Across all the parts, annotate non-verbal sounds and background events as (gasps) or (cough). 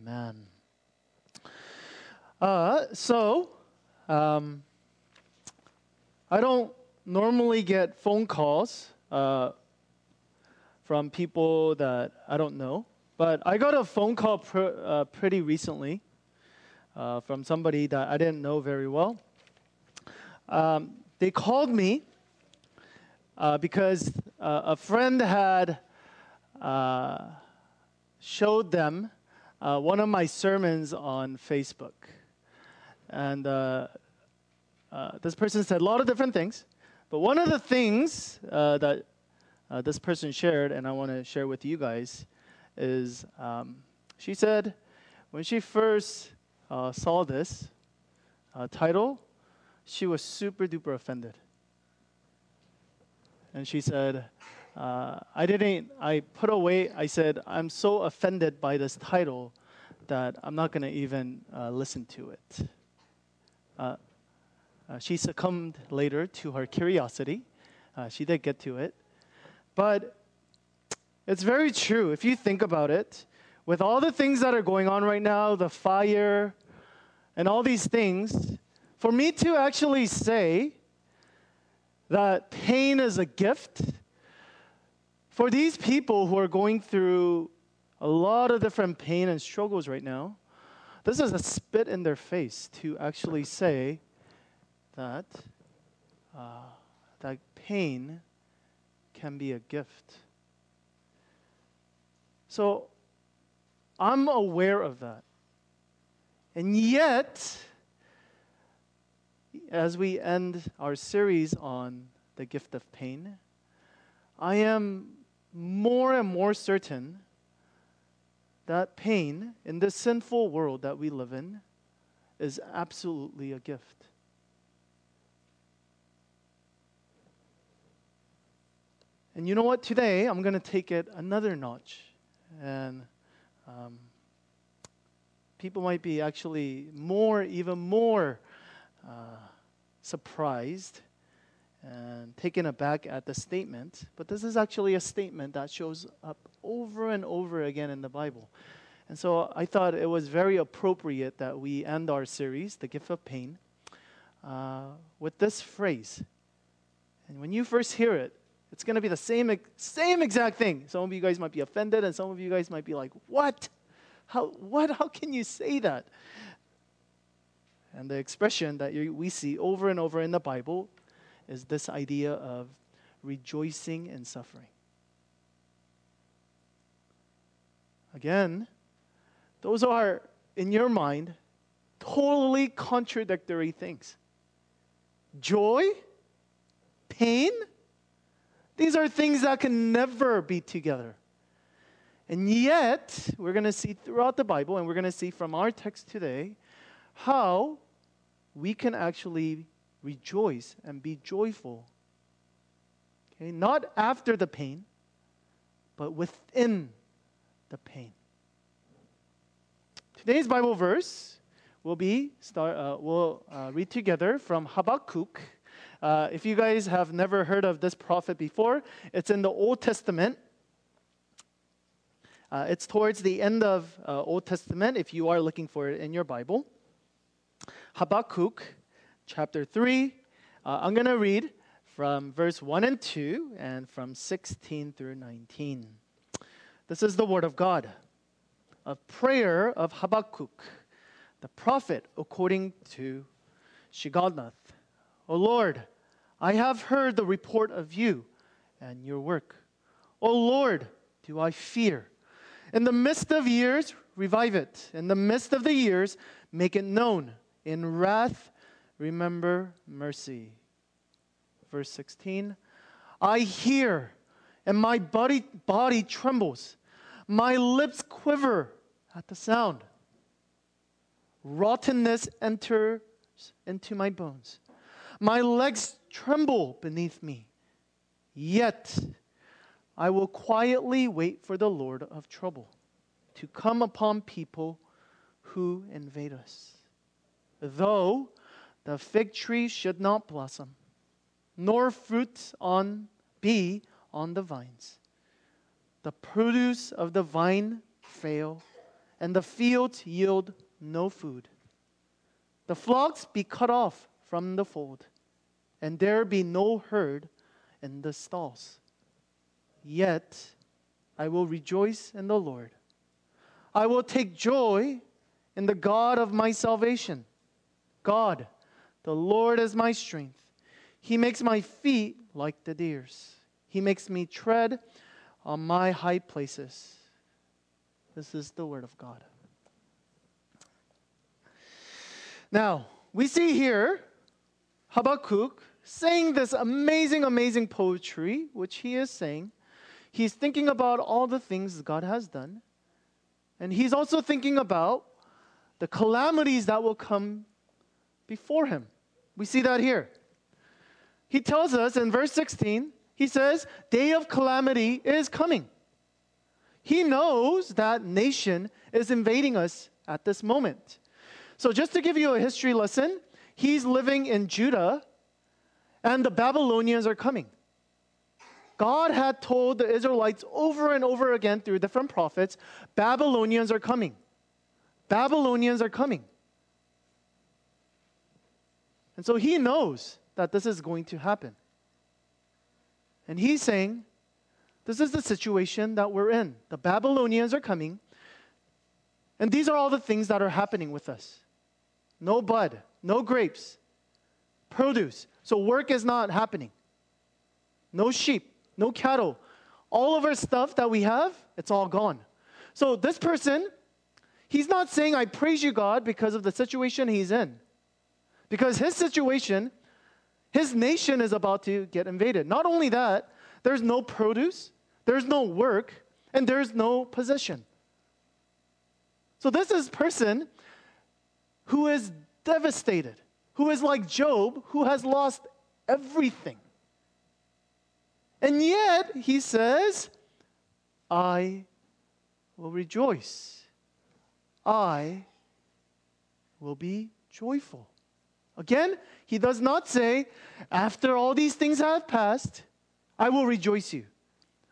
Amen. Uh, so, um, I don't normally get phone calls uh, from people that I don't know, but I got a phone call pr- uh, pretty recently uh, from somebody that I didn't know very well. Um, they called me uh, because uh, a friend had showed them uh, one of my sermons on Facebook. And uh, uh, this person said a lot of different things. But one of the things uh, that uh, this person shared, and I want to share with you guys, is um, she said when she first saw this title, she was super duper offended. And she said, uh, I didn't, I put away, I said, I'm so offended by this title that I'm not going to even uh, listen to it. Uh, uh, she succumbed later to her curiosity. Uh, she did get to it. But it's very true. If you think about it, with all the things that are going on right now, the fire, and all these things, for me to actually say that pain is a gift, for these people who are going through a lot of different pain and struggles right now, this is a spit in their face to actually say that uh, that pain can be a gift. So I'm aware of that. And yet, as we end our series on the gift of pain, I am more and more certain that pain in this sinful world that we live in is absolutely a gift. And you know what? Today I'm going to take it another notch. And um, people might be actually more, even more uh, surprised and taken aback at the statement, but this is actually a statement that shows up over and over again in the Bible. And so I thought it was very appropriate that we end our series, The Gift of Pain, uh, with this phrase. And when you first hear it, it's going to be the same, same exact thing. Some of you guys might be offended, and some of you guys might be like, What? How, what? How can you say that? And the expression that we see over and over in the Bible is this idea of rejoicing in suffering. Again, those are, in your mind, totally contradictory things. Joy, pain, these are things that can never be together. And yet, we're going to see throughout the Bible, and we're going to see from our text today, how we can actually rejoice and be joyful. Okay, not after the pain, but within the pain. Today's Bible verse will be start. Uh, we'll uh, read together from Habakkuk. Uh, if you guys have never heard of this prophet before, it's in the Old Testament. Uh, it's towards the end of uh, Old Testament. If you are looking for it in your Bible, Habakkuk chapter 3. Uh, I'm going to read from verse 1 and 2 and from 16 through 19. This is the word of God. A prayer of Habakkuk, the prophet, according to Shigionoth. O Lord, I have heard the report of you and your work. O Lord, do I fear. In the midst of years, revive it. In the midst of the years, make it known. In wrath, remember mercy. Verse 16 I hear, and my body, body trembles. My lips quiver at the sound. Rottenness enters into my bones. My legs tremble beneath me. Yet I will quietly wait for the Lord of trouble to come upon people who invade us. Though the fig tree should not blossom, nor fruit on be on the vines. The produce of the vine fail, and the fields yield no food. The flocks be cut off from the fold, and there be no herd in the stalls. Yet I will rejoice in the Lord. I will take joy in the God of my salvation. God, the Lord is my strength. He makes my feet like the deer's. He makes me tread on my high places. This is the word of God. Now, we see here Habakkuk saying this amazing, amazing poetry, which he is saying. He's thinking about all the things God has done. And he's also thinking about the calamities that will come before him. We see that here. He tells us in verse 16, he says, Day of calamity is coming. He knows that nation is invading us at this moment. So, just to give you a history lesson, he's living in Judah and the Babylonians are coming. God had told the Israelites over and over again through different prophets Babylonians are coming. Babylonians are coming. And so he knows that this is going to happen. And he's saying, This is the situation that we're in. The Babylonians are coming. And these are all the things that are happening with us no bud, no grapes, produce. So work is not happening. No sheep, no cattle. All of our stuff that we have, it's all gone. So this person, he's not saying, I praise you, God, because of the situation he's in. Because his situation, his nation is about to get invaded. Not only that, there's no produce, there's no work, and there's no possession. So this is a person who is devastated, who is like Job, who has lost everything. And yet, he says, I will rejoice. I will be joyful. Again, he does not say, after all these things have passed, I will rejoice you.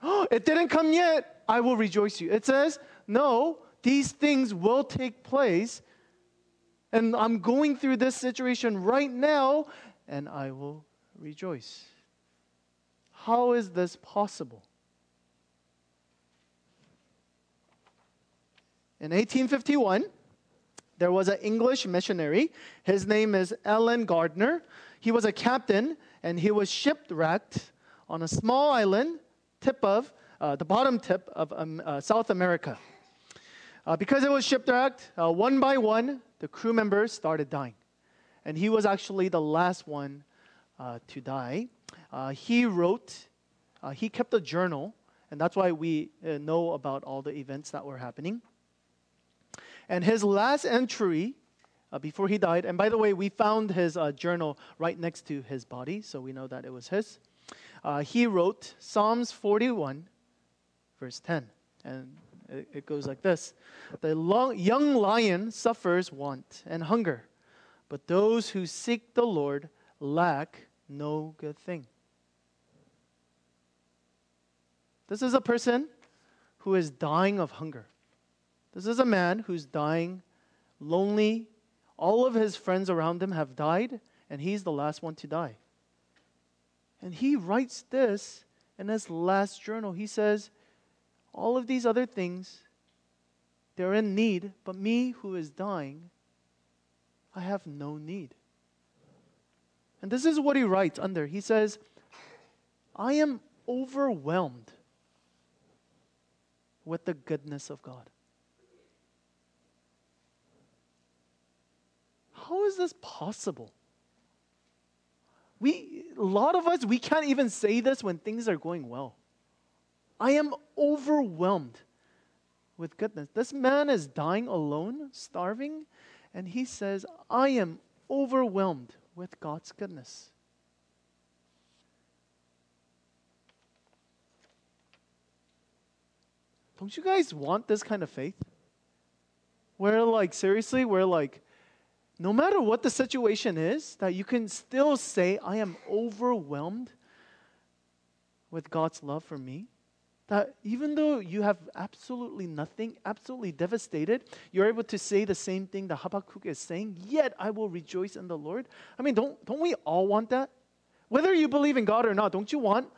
Oh, (gasps) it didn't come yet, I will rejoice you. It says, no, these things will take place and I'm going through this situation right now, and I will rejoice. How is this possible? In 1851, there was an English missionary. His name is Allen Gardiner. He was a captain and he was shipwrecked on a small island, tip of uh, the bottom tip of um, uh, South America. Uh, because it was shipwrecked, uh, one by one, the crew members started dying. And he was actually the last one uh, to die. Uh, he wrote, he kept a journal, and that's why we know about all the events that were happening. And his last entry uh, before he died, and by the way, we found his uh, journal right next to his body, so we know that it was his. Uh, he wrote Psalms 41, verse 10. And it, it goes like this The long, young lion suffers want and hunger, but those who seek the Lord lack no good thing. This is a person who is dying of hunger. This is a man who's dying lonely. All of his friends around him have died, and he's the last one to die. And he writes this in his last journal. He says, all of these other things, they're in need, but me who is dying, I have no need. And this is what he writes under. He says, I am overwhelmed with the goodness of God. How is this possible? We, a lot of us, we can't even say this when things are going well. I am overwhelmed with goodness. This man is dying alone, starving, and he says, I am overwhelmed with God's goodness. Don't you guys want this kind of faith? Where, like, seriously, where, like, no matter what the situation is, that you can still say, I am overwhelmed with God's love for me? That even though you have absolutely nothing, absolutely devastated, you're able to say the same thing that Habakkuk is saying, yet I will rejoice in the Lord. I mean, don't, don't we all want that? Whether you believe in God or not, don't you want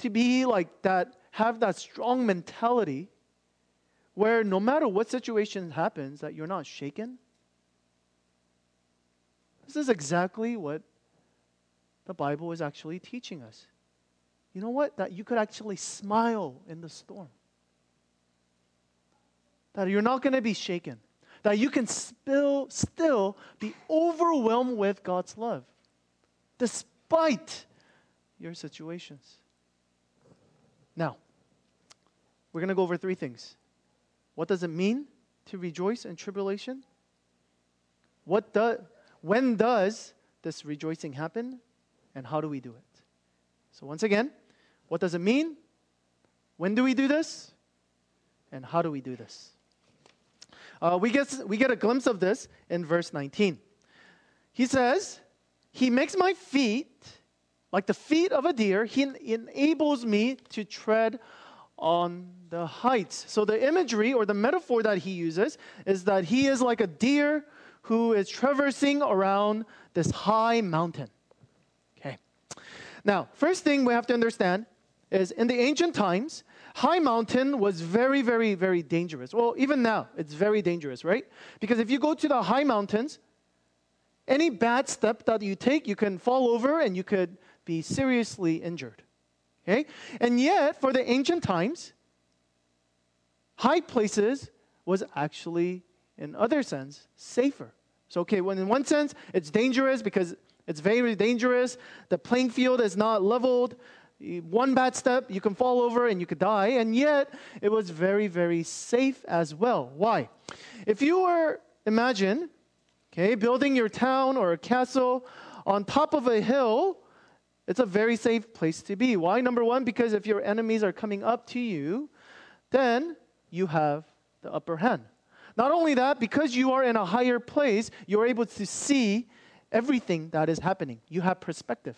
to be like that, have that strong mentality where no matter what situation happens, that you're not shaken? This is exactly what the Bible is actually teaching us. You know what? That you could actually smile in the storm. That you're not going to be shaken. That you can still, still be overwhelmed with God's love despite your situations. Now, we're going to go over three things. What does it mean to rejoice in tribulation? What do, when does this rejoicing happen? And how do we do it? So, once again, what does it mean? When do we do this? And how do we do this? Uh, we, get, we get a glimpse of this in verse 19. He says, He makes my feet like the feet of a deer, He enables me to tread on the heights. So, the imagery or the metaphor that he uses is that he is like a deer who is traversing around this high mountain. Okay. Now, first thing we have to understand is in the ancient times, high mountain was very, very, very dangerous. Well, even now, it's very dangerous, right? Because if you go to the high mountains, any bad step that you take, you can fall over and you could be seriously injured. Okay? And yet, for the ancient times, high places was actually, in other sense, safer. So, okay, when in one sense, it's dangerous because it's very dangerous. The playing field is not leveled. One bad step, you can fall over and you could die. And yet, it was very, very safe as well. Why? If you were, imagine, okay, building your town or a castle on top of a hill, it's a very safe place to be. Why? Number one, because if your enemies are coming up to you, then you have the upper hand. Not only that, because you are in a higher place, you're able to see everything that is happening. You have perspective.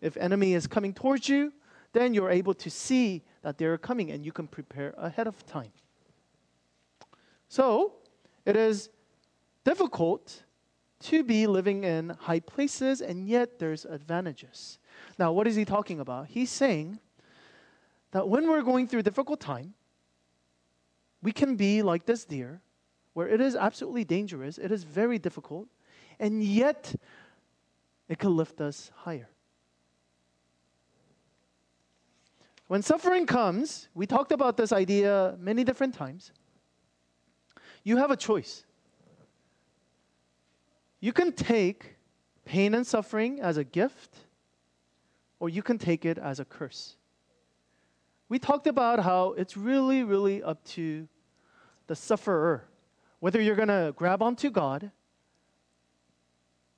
If enemy is coming towards you, then you're able to see that they're coming and you can prepare ahead of time. So, it is difficult to be living in high places and yet there's advantages. Now, what is he talking about? He's saying that when we're going through difficult time, we can be like this deer where it is absolutely dangerous, it is very difficult, and yet it can lift us higher. When suffering comes, we talked about this idea many different times. You have a choice. You can take pain and suffering as a gift, or you can take it as a curse. We talked about how it's really, really up to the sufferer whether you're going to grab onto God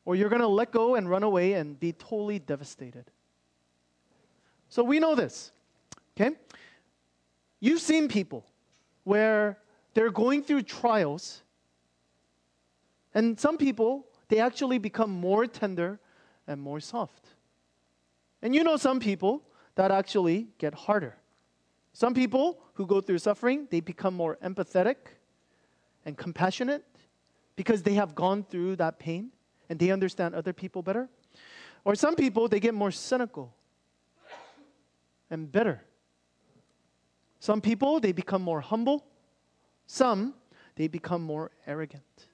or you're going to let go and run away and be totally devastated. So we know this. Okay? You've seen people where they're going through trials, and some people, they actually become more tender and more soft. And you know some people that actually get harder. Some people who go through suffering, they become more empathetic and compassionate because they have gone through that pain and they understand other people better. Or some people, they get more cynical and bitter some people, they become more humble. Some, they become more arrogant.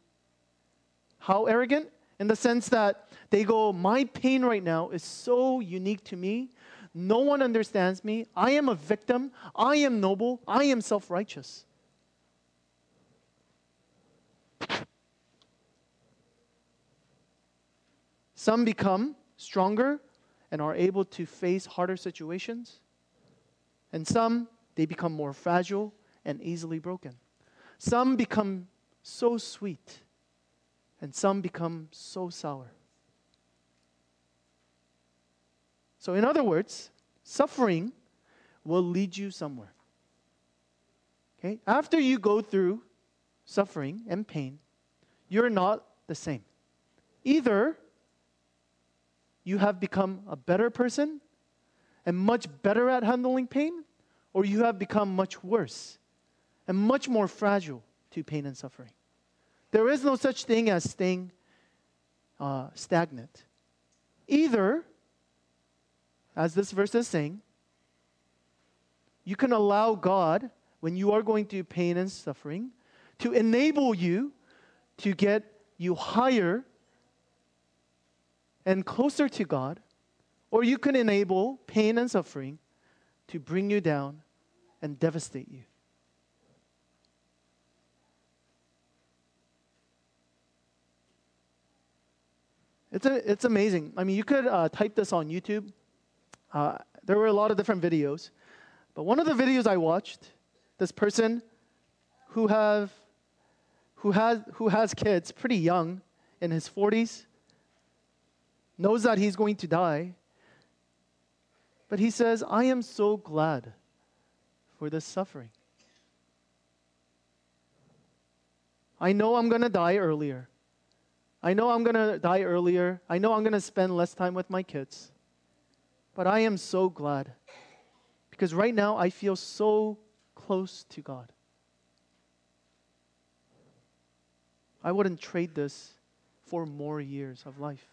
How arrogant? In the sense that they go, My pain right now is so unique to me. No one understands me. I am a victim. I am noble. I am self righteous. Some become stronger and are able to face harder situations. And some they become more fragile and easily broken. Some become so sweet, and some become so sour. So, in other words, suffering will lead you somewhere. Okay? After you go through suffering and pain, you're not the same. Either you have become a better person and much better at handling pain, or you have become much worse and much more fragile to pain and suffering. There is no such thing as staying uh, stagnant. Either, as this verse is saying, you can allow God, when you are going through pain and suffering, to enable you to get you higher and closer to God, or you can enable pain and suffering to bring you down and devastate you. It's, a, it's amazing. I mean, you could uh, type this on YouTube. Uh, there were a lot of different videos. But one of the videos I watched, this person who, have, who, has, who has kids pretty young, in his 40s, knows that he's going to die. But he says, I am so glad for this suffering. I know I'm going to die earlier. I know I'm going to die earlier. I know I'm going to spend less time with my kids. But I am so glad because right now I feel so close to God. I wouldn't trade this for more years of life.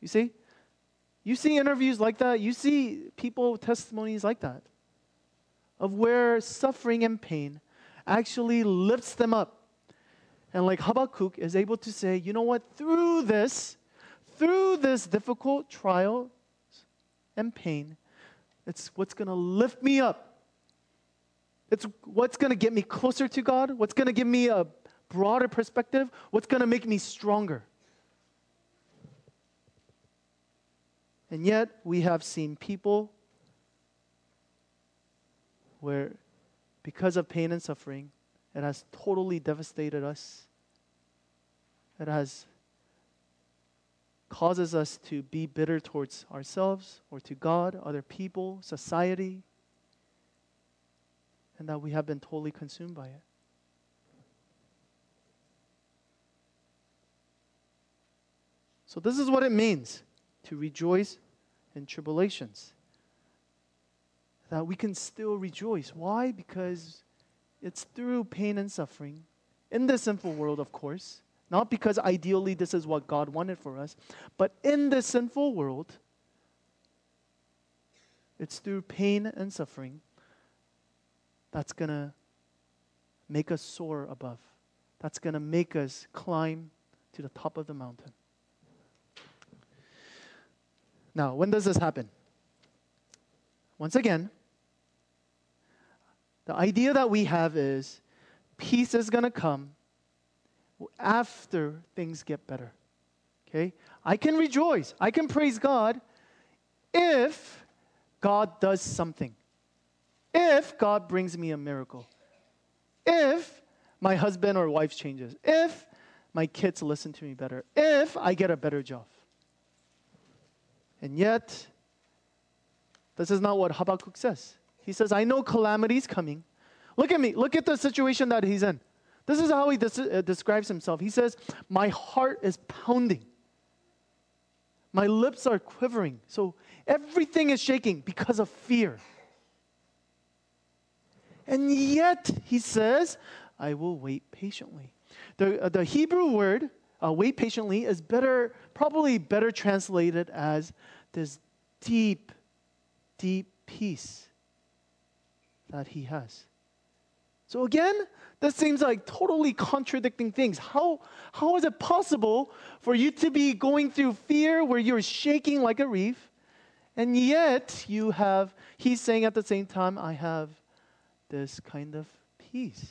You see? You see interviews like that, you see people testimonies like that of where suffering and pain actually lifts them up and like Habakkuk is able to say, you know what, through this, through this difficult trial and pain, it's what's going to lift me up. It's what's going to get me closer to God, what's going to give me a broader perspective, what's going to make me stronger. And yet, we have seen people where, because of pain and suffering, it has totally devastated us. It has causes us to be bitter towards ourselves or to God, other people, society, and that we have been totally consumed by it. So, this is what it means to rejoice in tribulations. That we can still rejoice. Why? Because it's through pain and suffering in this sinful world, of course. Not because ideally this is what God wanted for us, but in this sinful world, it's through pain and suffering that's going to make us soar above. That's going to make us climb to the top of the mountain. Now, when does this happen? Once again, the idea that we have is peace is going to come after things get better. Okay? I can rejoice, I can praise God if God does something. If God brings me a miracle. If my husband or wife changes. If my kids listen to me better. If I get a better job. And yet, this is not what Habakkuk says. He says, I know calamity is coming. Look at me. Look at the situation that he's in. This is how he des- uh, describes himself. He says, My heart is pounding. My lips are quivering. So everything is shaking because of fear. And yet, he says, I will wait patiently. The, uh, the Hebrew word, uh, wait patiently, is better, probably better translated as this deep, deep peace that he has. So again, this seems like totally contradicting things. How, how is it possible for you to be going through fear where you're shaking like a reef, and yet you have, he's saying at the same time, I have this kind of peace?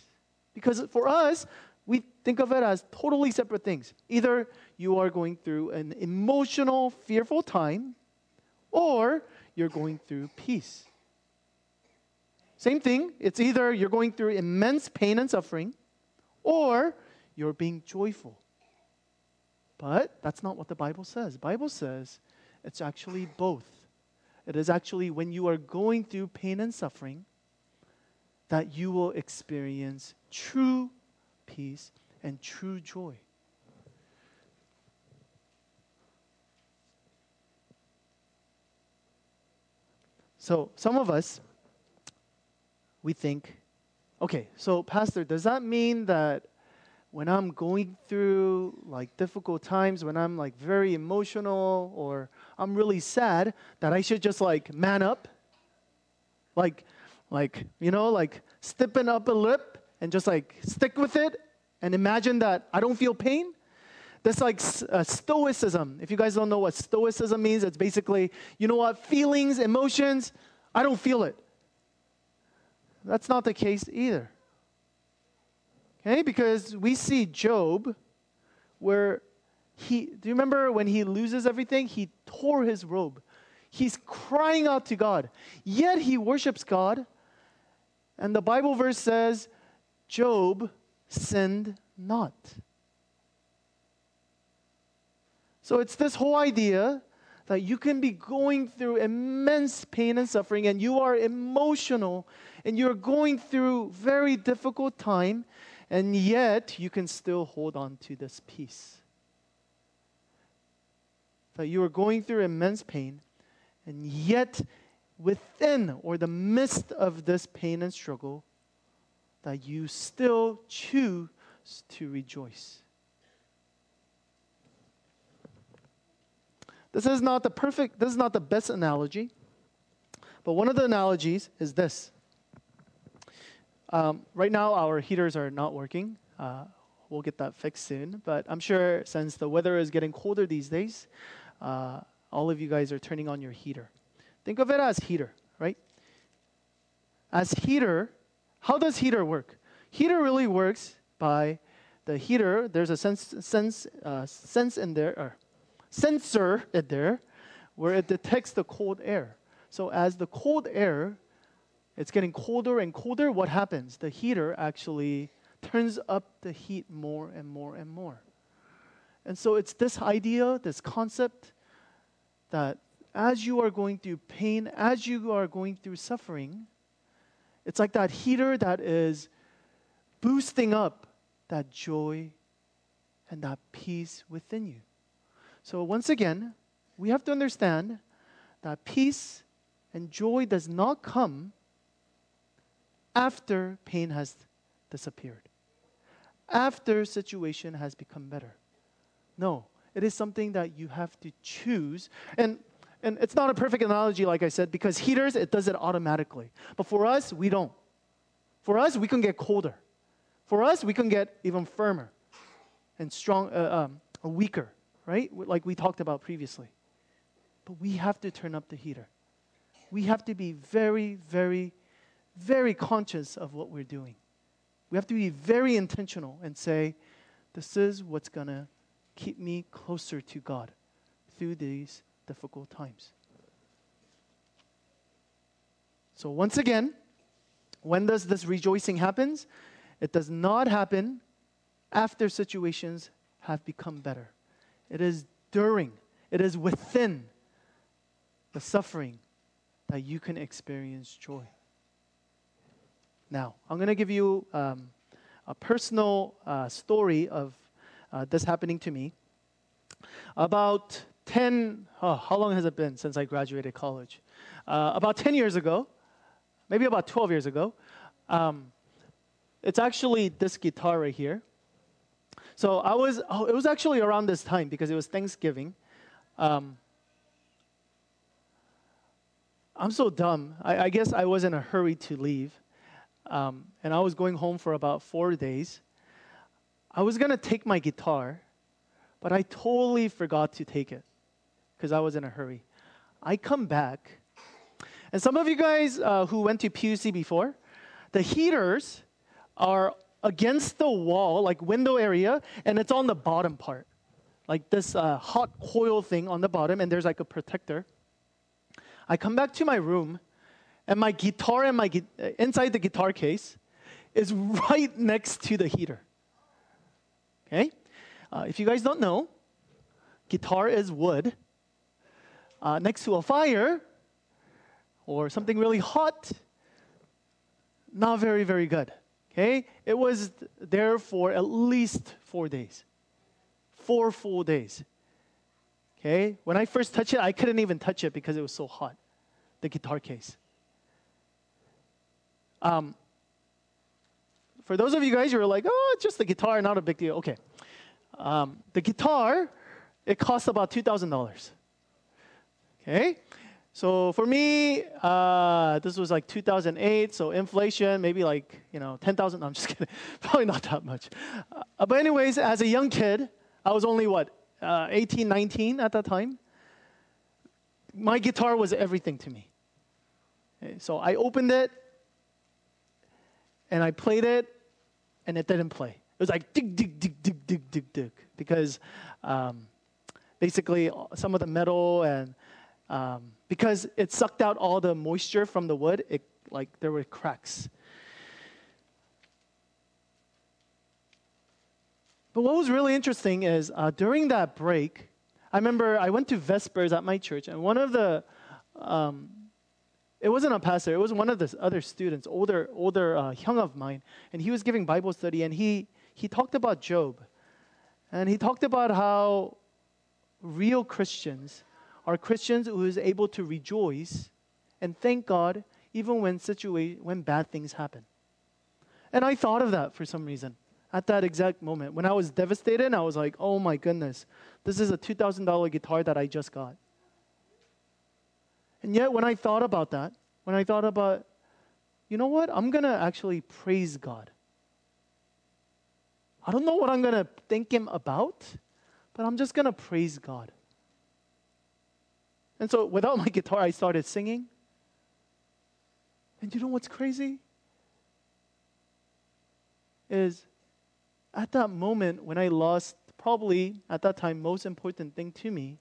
Because for us, we think of it as totally separate things. Either you are going through an emotional, fearful time, or you're going through peace. Same thing. It's either you're going through immense pain and suffering or you're being joyful. But that's not what the Bible says. Bible says it's actually both. It is actually when you are going through pain and suffering that you will experience true peace and true joy. So, some of us we think, okay, so, Pastor, does that mean that when I'm going through like difficult times, when I'm like very emotional or I'm really sad, that I should just like man up? Like, like, you know, like stiffen up a lip and just like stick with it and imagine that I don't feel pain? That's like uh, stoicism. If you guys don't know what stoicism means, it's basically, you know what, feelings, emotions, I don't feel it. That's not the case either. Okay, because we see Job where he, do you remember when he loses everything? He tore his robe. He's crying out to God. Yet he worships God. And the Bible verse says, Job sinned not. So it's this whole idea that you can be going through immense pain and suffering and you are emotional and you're going through very difficult time and yet you can still hold on to this peace. That you are going through immense pain and yet within or the midst of this pain and struggle that you still choose to rejoice. This is not the perfect, this is not the best analogy, but one of the analogies is this. Um, right now, our heaters are not working. Uh, we'll get that fixed soon, but I'm sure since the weather is getting colder these days, uh, all of you guys are turning on your heater. Think of it as heater, right? As heater, how does heater work? Heater really works by the heater. There's a sense, sense, uh, sense in there, or sensor in there, where it detects the cold air. So as the cold air, it's getting colder and colder. What happens? The heater actually turns up the heat more and more and more. And so it's this idea, this concept that as you are going through pain, as you are going through suffering, it's like that heater that is boosting up that joy and that peace within you. So, once again, we have to understand that peace and joy does not come after pain has disappeared, after situation has become better. No, it is something that you have to choose. And and it's not a perfect analogy, like I said, because heaters, it does it automatically. But for us, we don't. For us, we can get colder. For us, we can get even firmer and strong, uh, um, weaker, right? Like we talked about previously. But we have to turn up the heater. We have to be very, very, very conscious of what we're doing. We have to be very intentional and say, this is what's going to keep me closer to God through these difficult times. So once again, when does this rejoicing happens? It does not happen after situations have become better. It is during, it is within the suffering that you can experience joy. Now, I'm going to give you um, a personal uh, story of uh, this happening to me. About 10, oh, how long has it been since I graduated college? Uh, about 10 years ago, maybe about 12 years ago. Um, it's actually this guitar right here. So I was, oh, it was actually around this time because it was Thanksgiving. Um, I'm so dumb. I, I, guess I was in a hurry to leave. Um, and I was going home for about four days. I was going to take my guitar, but I totally forgot to take it because I was in a hurry. I come back, and some of you guys uh, who went to PUC before, the heaters are against the wall, like window area, and it's on the bottom part, like this uh, hot coil thing on the bottom, and there's like a protector. I come back to my room, and my guitar and my inside the guitar case is (laughs) right next to the heater. Okay, uh, if you guys don't know, guitar is wood, uh, next to a fire or something really hot, not very, very good. Okay? It was there for at least four days. Four full days. Okay? When I first touched it, I couldn't even touch it because it was so hot, the guitar case. Um, for those of you guys who are like, oh, it's just the guitar, not a big deal. Okay. Um, the guitar, it costs about $2,000. Okay? So for me, uh, this was like 2008, so inflation, maybe like, you know, 10,000. No, I'm just (laughs) kidding. Probably not that much. Uh, but, anyways, as a young kid, I was only what, uh, 18, 19 at that time. My guitar was everything to me. Okay, so I opened it and I played it and it didn't play. It was like dig, dig, dig, dig, dig, dig, dig, because um, basically some of the metal and um, because it sucked out all the moisture from the wood, it like there were cracks. But what was really interesting is uh, during that break, I remember I went to Vespers at my church, and one of the, um, it wasn't a pastor, it was one of the other students, older, older uh, young of mine, and he was giving Bible study, and he he talked about Job, and he talked about how real Christians are Christians who is able to rejoice and thank God even when situa- when bad things happen. And I thought of that for some reason at that exact moment. When I was devastated, I was like, oh my goodness, this is a $2,000 guitar that I just got. And yet, when I thought about that, when I thought about, you know what, I'm going to actually praise God. I don't know what I'm going to thank Him about, but I'm just going to praise God. And so without my (laughs) guitar, I started singing. And you know what's crazy? Is at that moment when I lost probably at that time most important thing to me,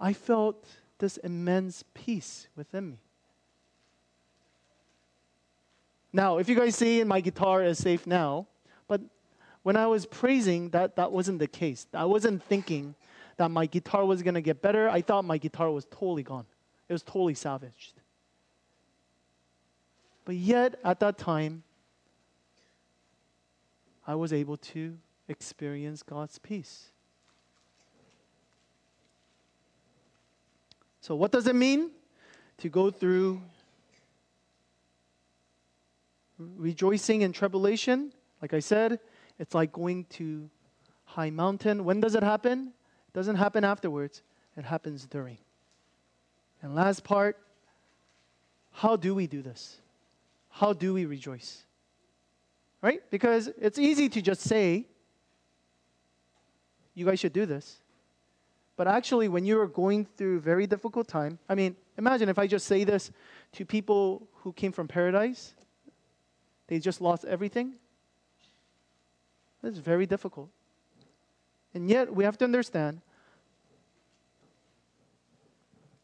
I felt this immense peace within me. Now, if you guys see my guitar is safe now, but when I was praising, that, that wasn't the case. I wasn't thinking that my guitar was going to get better. I thought my guitar was totally gone, it was totally salvaged. But yet, at that time, I was able to experience God's peace. So, what does it mean to go through rejoicing and tribulation? Like I said, it's like going to high mountain. When does it happen? It doesn't happen afterwards, it happens during. And last part, how do we do this? How do we rejoice? Right? Because it's easy to just say, you guys should do this. But actually, when you are going through very difficult time, I mean, imagine if I just say this to people who came from Paradise, they just lost everything. It's very difficult. And yet, we have to understand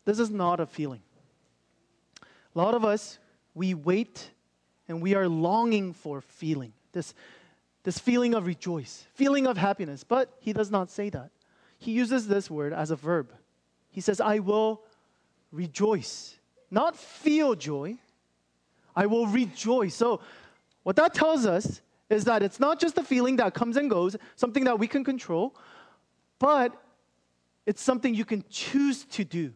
this is not a feeling. A lot of us, we wait and we are longing for feeling, this, this feeling of rejoice, feeling of happiness. But he does not say that. He uses this word as a verb. He says, I will rejoice, not feel joy. I will rejoice. So, what that tells us is that it's not just a feeling that comes and goes, something that we can control, but it's something you can choose to do.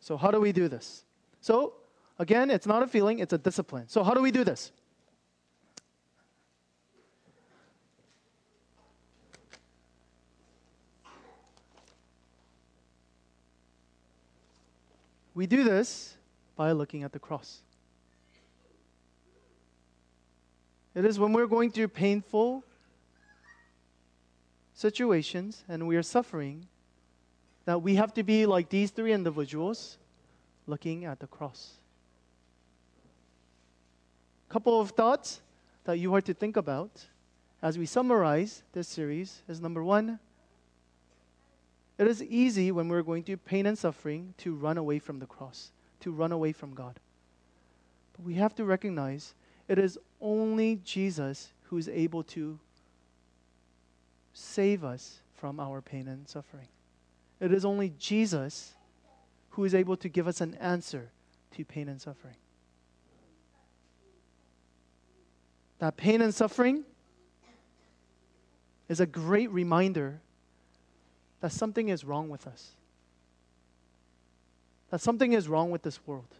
So, how do we do this? So, again, it's not a feeling, it's a discipline. So, how do we do this? We do this by looking at the cross. It is when we're going through painful situations and we are suffering that we have to be like these three individuals looking at the cross. A Couple of thoughts that you are to think about as we summarize this series is number one, it is easy when we're going through pain and suffering to run away from the cross, to run away from God. But we have to recognize it is only Jesus who is able to save us from our pain and suffering. It is only Jesus who is able to give us an answer to pain and suffering. That pain and suffering is a great reminder that something is wrong with us. that something is wrong with this world,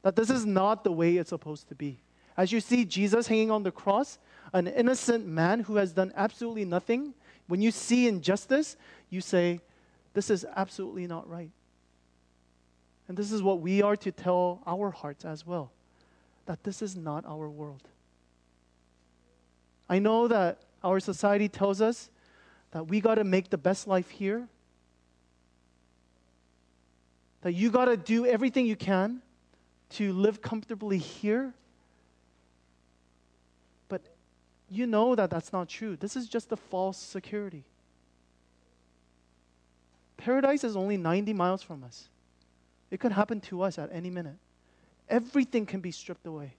that this is not the way it's supposed to be. As you see Jesus hanging on the cross, an innocent man who has done absolutely nothing, when you see injustice, you say, This is absolutely not right. And this is what we are to tell our hearts as well that this is not our world. I know that our society tells us that we got to make the best life here, that you got to do everything you can to live comfortably here. But you know that that's not true. This is just a false security. Paradise is only 90 miles from us. It could happen to us at any minute. Everything can be stripped away.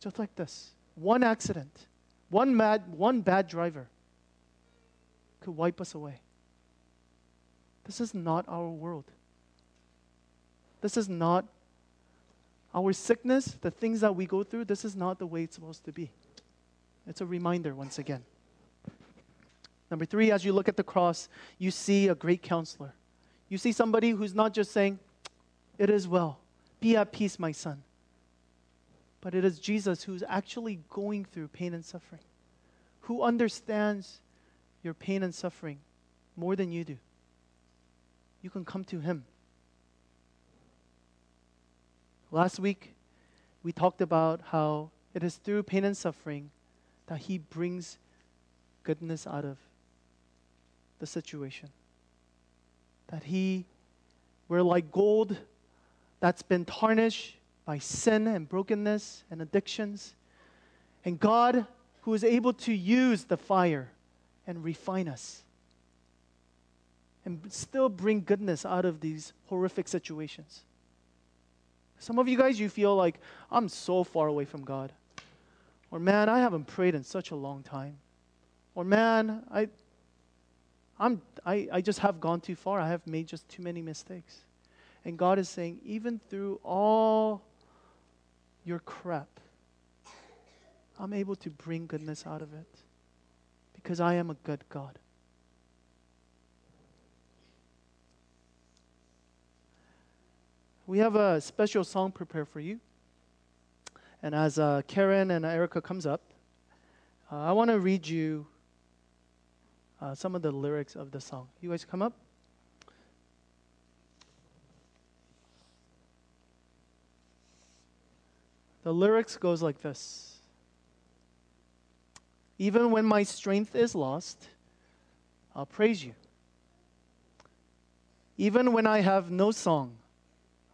Just like this. One accident, one mad, one bad driver could wipe us away. This is not our world. This is not our sickness, the things that we go through, this is not the way it's supposed to be. It's a reminder once again. Number three, as you look at the cross, you see a great counselor. You see somebody who's not just saying, It is well, be at peace, my son. But it is Jesus who's actually going through pain and suffering, who understands your pain and suffering more than you do. You can come to him. Last week, we talked about how it is through pain and suffering that he brings goodness out of the situation that he, we're like gold that's been tarnished by sin and brokenness and addictions. And God, who is able to use the fire and refine us and still bring goodness out of these horrific situations. Some of you guys, you feel like, I'm so far away from God. Or, man, I haven't prayed in such a long time. Or, man, I, I'm, I, I just have gone too far. I have made just too many mistakes. And God is saying, even through all your crap, I'm able to bring goodness out of it because I am a good God. We have a special song prepared for you. And as uh, Karen and Erica comes up, uh, I want to read you uh, some of the lyrics of the song. You guys come up. The lyrics goes like this. Even when my strength is lost, I'll praise you. Even when I have no song,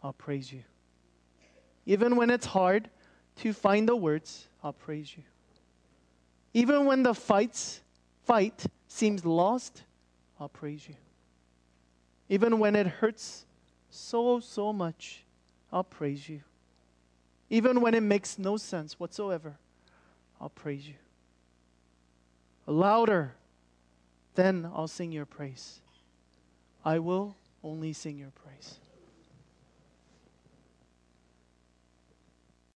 I'll praise you. Even when it's hard to find the words, I'll praise you. Even when the fights fight seems lost, I'll praise you. Even when it hurts so, so much, I'll praise you. Even when it makes no sense whatsoever, I'll praise you. Louder, then I'll sing your praise. I will only sing your praise.